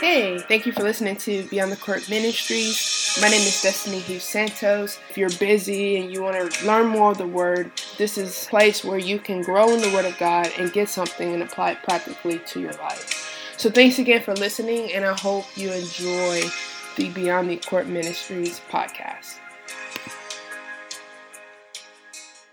Hey, thank you for listening to Beyond the Court Ministries. My name is Destini Hughes Santos. If you're busy and you want to learn more of the Word, this is a place where you can grow in the Word of God and get something and apply it practically to your life. So thanks again for listening, and I hope you enjoy the Beyond the Court Ministries podcast.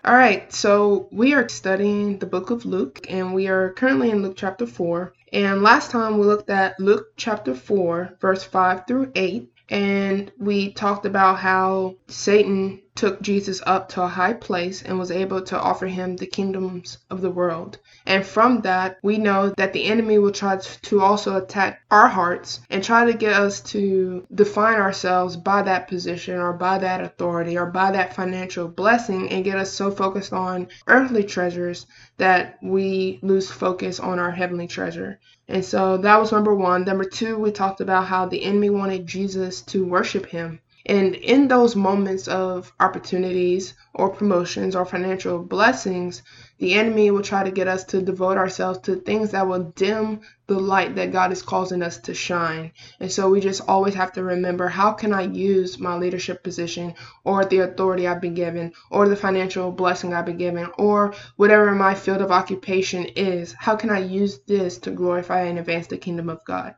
All right, so we are studying the book of Luke, and we are currently in Luke chapter 4. And last time we looked at Luke chapter 4, verse 5 through 8, and we talked about how Satan took Jesus up to a high place and was able to offer him the kingdoms of the world. And from that, we know that the enemy will try to also attack our hearts and try to get us to define ourselves by that position or by that authority or by that financial blessing and get us so focused on earthly treasures that we lose focus on our heavenly treasure. And so that was number one. Number two, we talked about how the enemy wanted Jesus to worship him and in those moments of opportunities or promotions or financial blessings, the enemy will try to get us to devote ourselves to things that will dim the light that God is causing us to shine. And so we just always have to remember how can I use my leadership position or the authority I've been given or the financial blessing I've been given or whatever my field of occupation is? How can I use this to glorify and advance the kingdom of God?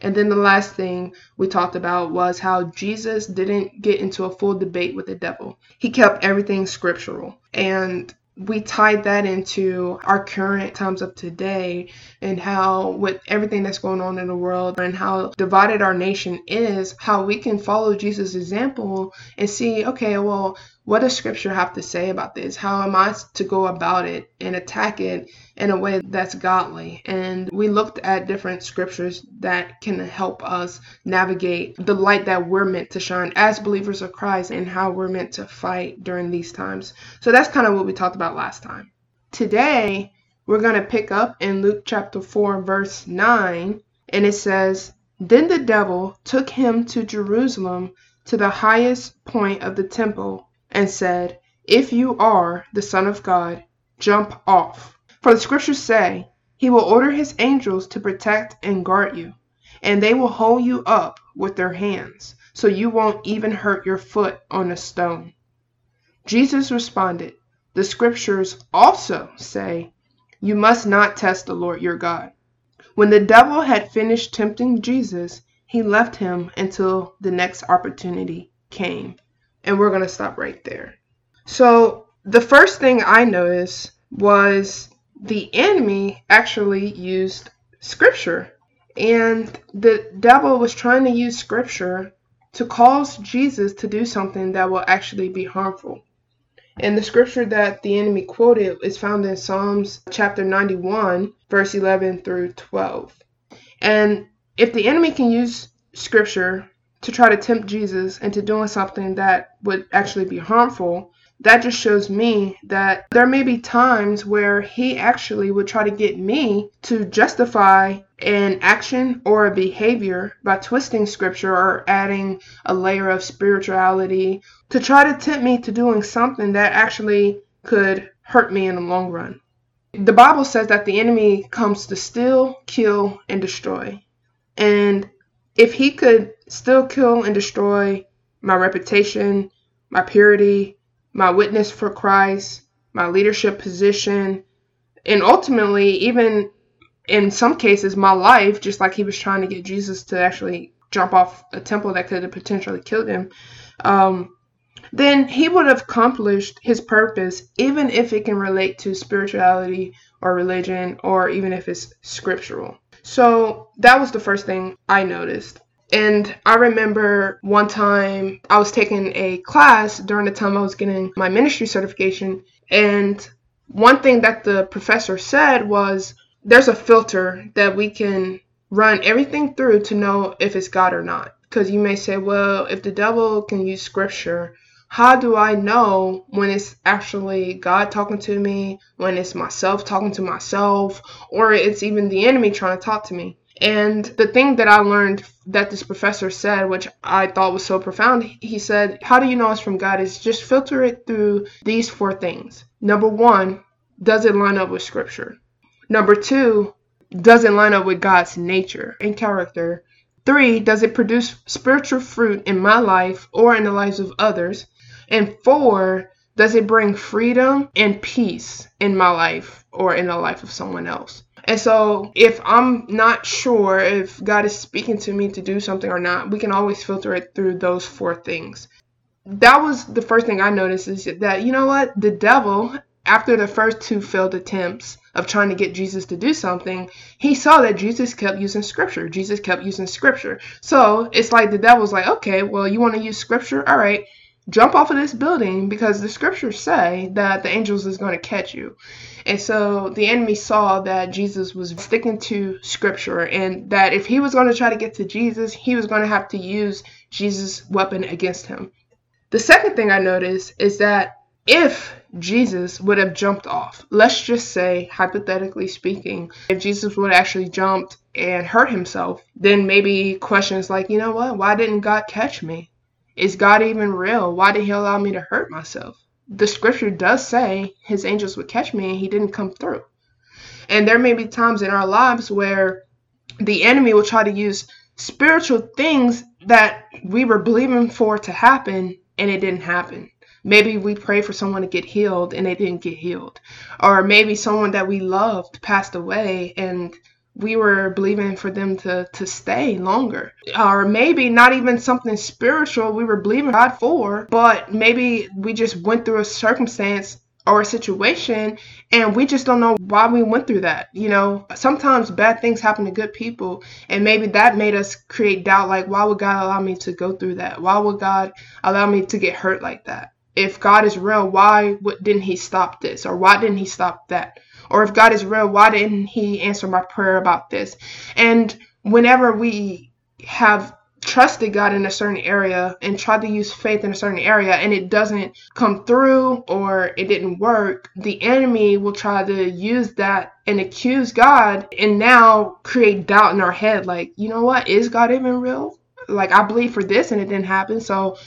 And then the last thing we talked about was how Jesus didn't get into a full debate with the devil. He kept everything scriptural. And we tied that into our current times of today and how with everything that's going on in the world and how divided our nation is how we can follow jesus example and see okay well what does scripture have to say about this? How am I to go about it and attack it in a way that's godly? And we looked at different scriptures that can help us navigate the light that we're meant to shine as believers of Christ and how we're meant to fight during these times. So that's kind of what we talked about last time. Today, we're going to pick up in Luke chapter 4, verse 9, and it says, Then the devil took him to Jerusalem to the highest point of the temple and said, If you are the Son of God, jump off. For the scriptures say, He will order His angels to protect and guard you, and they will hold you up with their hands, so you won't even hurt your foot on a stone. Jesus responded, The scriptures also say, You must not test the Lord your God. When the devil had finished tempting Jesus, he left him until the next opportunity came. And we're going to stop right there. So, the first thing I noticed was the enemy actually used scripture. And the devil was trying to use scripture to cause Jesus to do something that will actually be harmful. And the scripture that the enemy quoted is found in Psalms chapter 91, verse 11 through 12. And if the enemy can use scripture to try to tempt Jesus into doing something that would actually be harmful, that just shows me that there may be times where he actually would try to get me to justify an action or a behavior by twisting scripture or adding a layer of spirituality to try to tempt me to doing something that actually could hurt me in the long run. The Bible says that the enemy comes to steal, kill, and destroy. And if he could still kill and destroy my reputation, my purity, my witness for Christ, my leadership position, and ultimately, even in some cases, my life, just like he was trying to get Jesus to actually jump off a temple that could have potentially killed him, um, then he would have accomplished his purpose, even if it can relate to spirituality or religion, or even if it's scriptural. So that was the first thing I noticed. And I remember one time I was taking a class during the time I was getting my ministry certification. And one thing that the professor said was there's a filter that we can run everything through to know if it's God or not. Because you may say, well, if the devil can use scripture, how do I know when it's actually God talking to me, when it's myself talking to myself, or it's even the enemy trying to talk to me? And the thing that I learned that this professor said, which I thought was so profound, he said, How do you know it's from God? Is just filter it through these four things. Number one, does it line up with scripture? Number two, does it line up with God's nature and character? Three, does it produce spiritual fruit in my life or in the lives of others? And four, does it bring freedom and peace in my life or in the life of someone else? And so, if I'm not sure if God is speaking to me to do something or not, we can always filter it through those four things. That was the first thing I noticed is that, you know what? The devil, after the first two failed attempts of trying to get Jesus to do something, he saw that Jesus kept using scripture. Jesus kept using scripture. So it's like the devil's like, okay, well, you want to use scripture? All right, jump off of this building because the scriptures say that the angels is going to catch you. And so the enemy saw that Jesus was sticking to scripture and that if he was going to try to get to Jesus, he was going to have to use Jesus' weapon against him. The second thing I noticed is that if Jesus would have jumped off, let's just say, hypothetically speaking, if Jesus would have actually jumped and hurt himself, then maybe questions like, you know what, why didn't God catch me? Is God even real? Why did He allow me to hurt myself? The scripture does say His angels would catch me and He didn't come through. And there may be times in our lives where the enemy will try to use spiritual things that we were believing for to happen and it didn't happen. Maybe we prayed for someone to get healed and they didn't get healed. Or maybe someone that we loved passed away and we were believing for them to to stay longer. Or maybe not even something spiritual we were believing god for but maybe we just went through a circumstance or a situation and we just don't know why we went through that you know? Sometimes bad things happen to good people and maybe that made us create doubt like why would god allow me to go through that? Why would god allow me to get hurt like that? If god is real why didn't he stop this or why didn't he stop that or if God is real, why didn't He answer my prayer about this? And whenever we have trusted God in a certain area and tried to use faith in a certain area and it doesn't come through or it didn't work, the enemy will try to use that and accuse God and now create doubt in our head like, you know what, is God even real? Like I believe for this and it didn't happen, so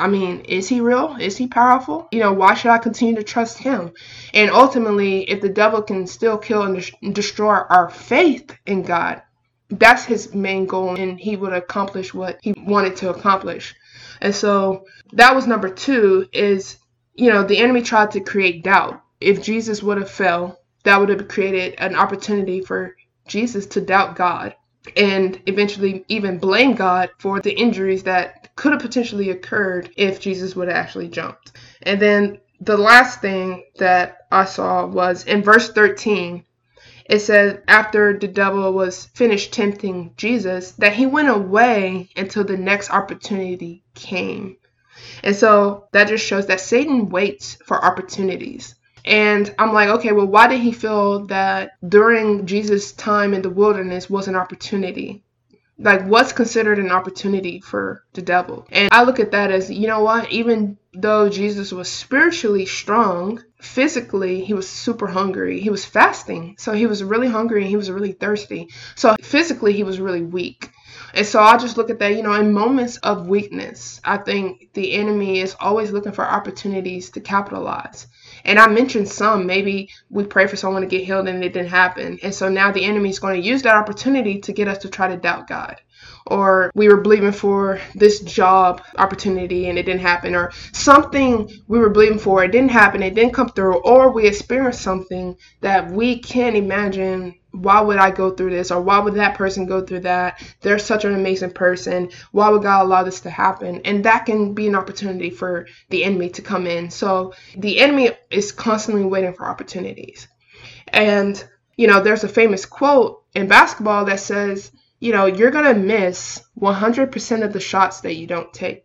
I mean, is he real? Is he powerful? You know, why should I continue to trust him? And ultimately, if the devil can still kill and destroy our faith in God, that's his main goal, and he would accomplish what he wanted to accomplish. And so that was number two is, you know, the enemy tried to create doubt. If Jesus would have fell, that would have created an opportunity for Jesus to doubt God and eventually even blame God for the injuries that could have potentially occurred if Jesus would have actually jumped. And then the last thing that I saw was in verse 13. It said after the devil was finished tempting Jesus that he went away until the next opportunity came. And so that just shows that Satan waits for opportunities. And I'm like, okay, well, why did he feel that during Jesus' time in the wilderness was an opportunity? Like what's considered an opportunity for the devil. And I look at that as, you know what, even though Jesus was spiritually strong, physically he was super hungry. He was fasting. So he was really hungry and he was really thirsty. So physically he was really weak. And so I just look at that, you know, in moments of weakness, I think the enemy is always looking for opportunities to capitalize. And I mentioned some, maybe we pray for someone to get healed and it didn't happen. And so now the enemy is going to use that opportunity to get us to try to doubt God or we were believing for this job opportunity and it didn't happen, or something we were believing for, it didn't happen, it didn't come through, or we experienced something that we can't imagine. Why would I go through this? Or why would that person go through that? They're such an amazing person. Why would God allow this to happen? And that can be an opportunity for the enemy to come in. So the enemy is constantly waiting for opportunities. And, you know, there's a famous quote in basketball that says, you know, you're going to miss 100% of the shots that you don't take.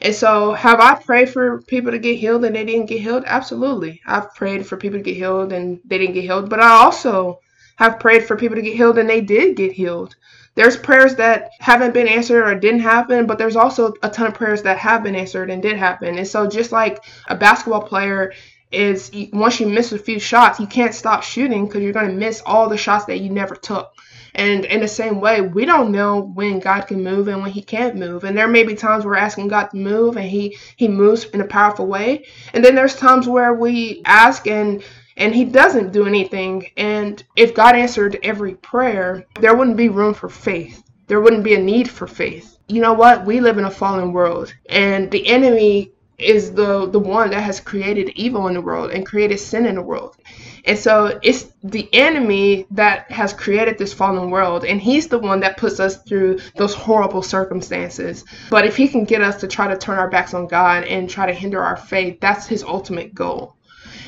And so, have I prayed for people to get healed and they didn't get healed? Absolutely. I've prayed for people to get healed and they didn't get healed. But I also have prayed for people to get healed and they did get healed. There's prayers that haven't been answered or didn't happen, but there's also a ton of prayers that have been answered and did happen. And so, just like a basketball player is, once you miss a few shots, you can't stop shooting because you're going to miss all the shots that you never took. And in the same way, we don't know when God can move and when he can't move. And there may be times we're asking God to move and he he moves in a powerful way. And then there's times where we ask and and he doesn't do anything. And if God answered every prayer, there wouldn't be room for faith. there wouldn't be a need for faith. You know what? We live in a fallen world, and the enemy is the the one that has created evil in the world and created sin in the world. And so it's the enemy that has created this fallen world, and he's the one that puts us through those horrible circumstances. But if he can get us to try to turn our backs on God and try to hinder our faith, that's his ultimate goal.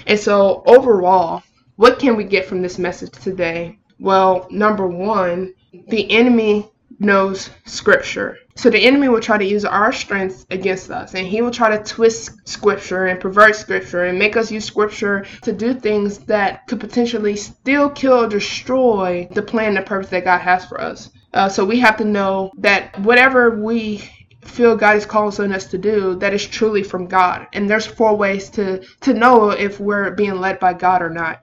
And so overall, what can we get from this message today? Well, number one, the enemy knows scripture. So the enemy will try to use our strengths against us, and he will try to twist scripture and pervert scripture and make us use scripture to do things that could potentially still kill or destroy the plan and purpose that God has for us. Uh, so we have to know that whatever we feel God is calling us to do that is truly from God. And there's four ways to to know if we're being led by God or not.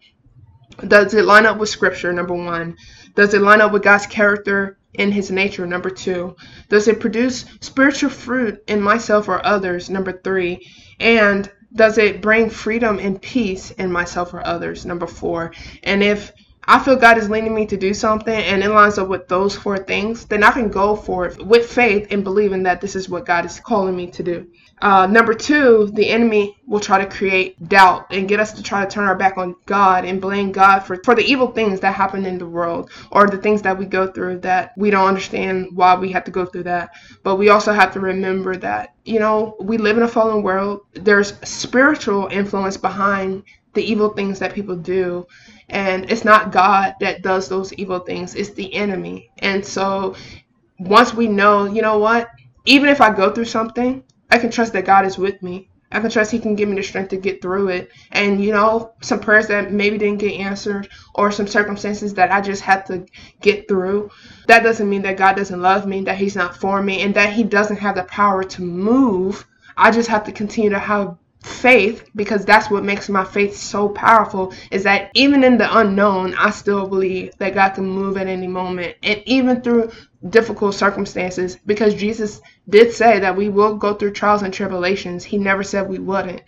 Does it line up with scripture? Number one. Does it line up with God's character and his nature? Number two. Does it produce spiritual fruit in myself or others? Number three. And does it bring freedom and peace in myself or others? Number four. And if I feel God is leading me to do something and it lines up with those four things, then I can go for it with faith and believing that this is what God is calling me to do. Uh, number two, the enemy will try to create doubt and get us to try to turn our back on God and blame God for, for the evil things that happen in the world or the things that we go through that we don't understand why we have to go through that. But we also have to remember that, you know, we live in a fallen world. There's spiritual influence behind the evil things that people do. And it's not God that does those evil things, it's the enemy. And so once we know, you know what, even if I go through something, I can trust that God is with me. I can trust He can give me the strength to get through it. And, you know, some prayers that maybe didn't get answered or some circumstances that I just had to get through. That doesn't mean that God doesn't love me, that He's not for me, and that He doesn't have the power to move. I just have to continue to have faith because that's what makes my faith so powerful is that even in the unknown i still believe that god can move at any moment and even through difficult circumstances because jesus did say that we will go through trials and tribulations. He never said we wouldn't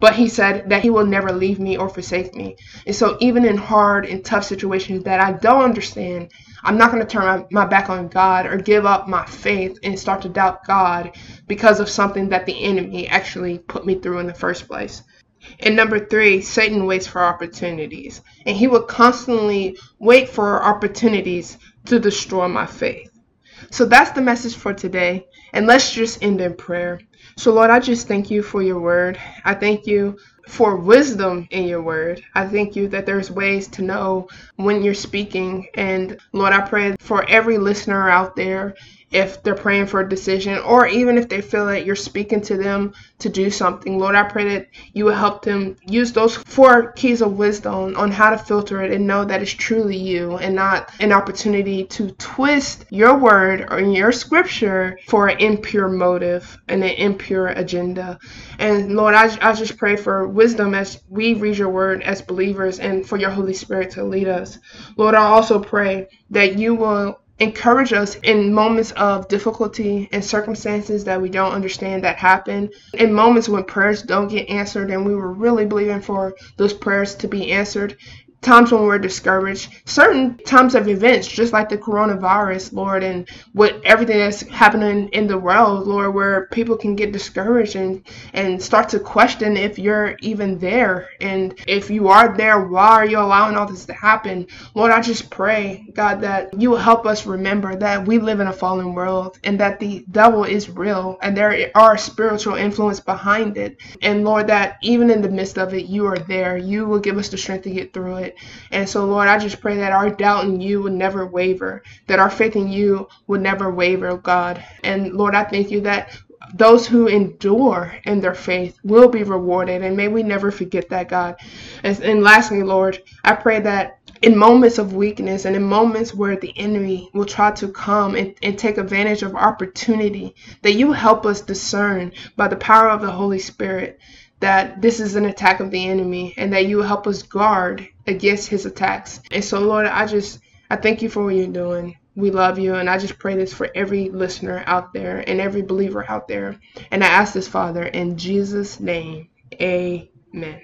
but he said that he will never leave me or forsake me and so even in hard and tough situations that i don't understand I'm not going to turn my, my, back on God or give up my faith and start to doubt God because of something that the enemy actually put me through in the first place. And number three, Satan waits for opportunities. And he will constantly wait for opportunities to destroy my faith. So that's the message for today. And let's just end in prayer. So, Lord, I just thank you for your word. I thank you for wisdom in your word. I thank you that there's ways to know when you're speaking. And Lord, I pray for every listener out there if they're praying for a decision or even if they feel that you're speaking to them to do something. Lord, I pray that you will help them use those four keys of wisdom on how to filter it and know that it's truly you and not an opportunity to twist your word or your scripture for an impure motive and an impure agenda. And Lord, I, I just pray for wisdom as we read your word as believers and for your Holy Spirit to lead us. Lord, I also pray that you will encourage us in moments of difficulty and circumstances that we don't understand that happen, in moments when prayers don't get answered and we were really believing for those prayers to be answered times when we're discouraged, certain times of events, just like the coronavirus, Lord, and what everything that's happening in the world, Lord, where people can get discouraged and, and start to question if you're even there. And if you are there, why are you allowing all this to happen? Lord, I just pray, God, that you will help us remember that we live in a fallen world and that the devil is real and there are spiritual influence behind it. And Lord, that even in the midst of it, you are there. You will give us the strength to get through it it. And so, Lord, I just pray that our doubt in you would never waver, that our faith in you would never waver, God. And Lord, I thank you that those who endure in their faith will be rewarded. And may we never forget that, God. And, and lastly, Lord, I pray that in moments of weakness and in moments where the enemy will try to come and, and take advantage of opportunity, that you help us discern by the power of the Holy Spirit that this is an attack of the enemy and that you will help us guard against his attacks. And so, Lord, I just, I thank you for what you're doing. We love you, and I just pray this for every listener out there and every believer out there. And I ask this, Father, in Jesus' name, amen.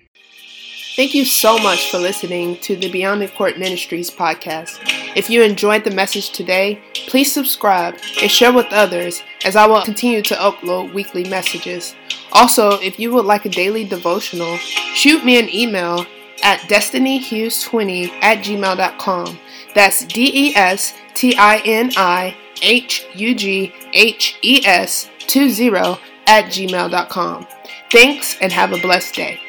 Thank you so much for listening to the Beyond the Court Ministries podcast. If you enjoyed the message today, please subscribe and share with others as I will continue to upload weekly messages. Also, if you would like a daily devotional, shoot me an email at destinihughes20 at gmail.com. That's D E S T I N I H U G H E S 20 at gmail.com. Thanks and have a blessed day.